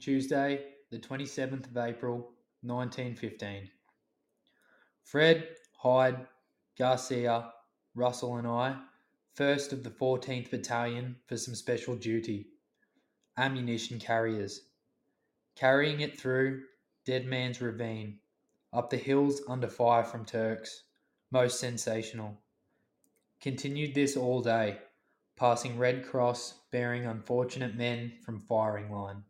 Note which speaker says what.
Speaker 1: Tuesday, the 27th of April, 1915. Fred, Hyde, Garcia, Russell, and I, 1st of the 14th Battalion, for some special duty. Ammunition carriers. Carrying it through Dead Man's Ravine, up the hills under fire from Turks. Most sensational. Continued this all day, passing Red Cross bearing unfortunate men from firing line.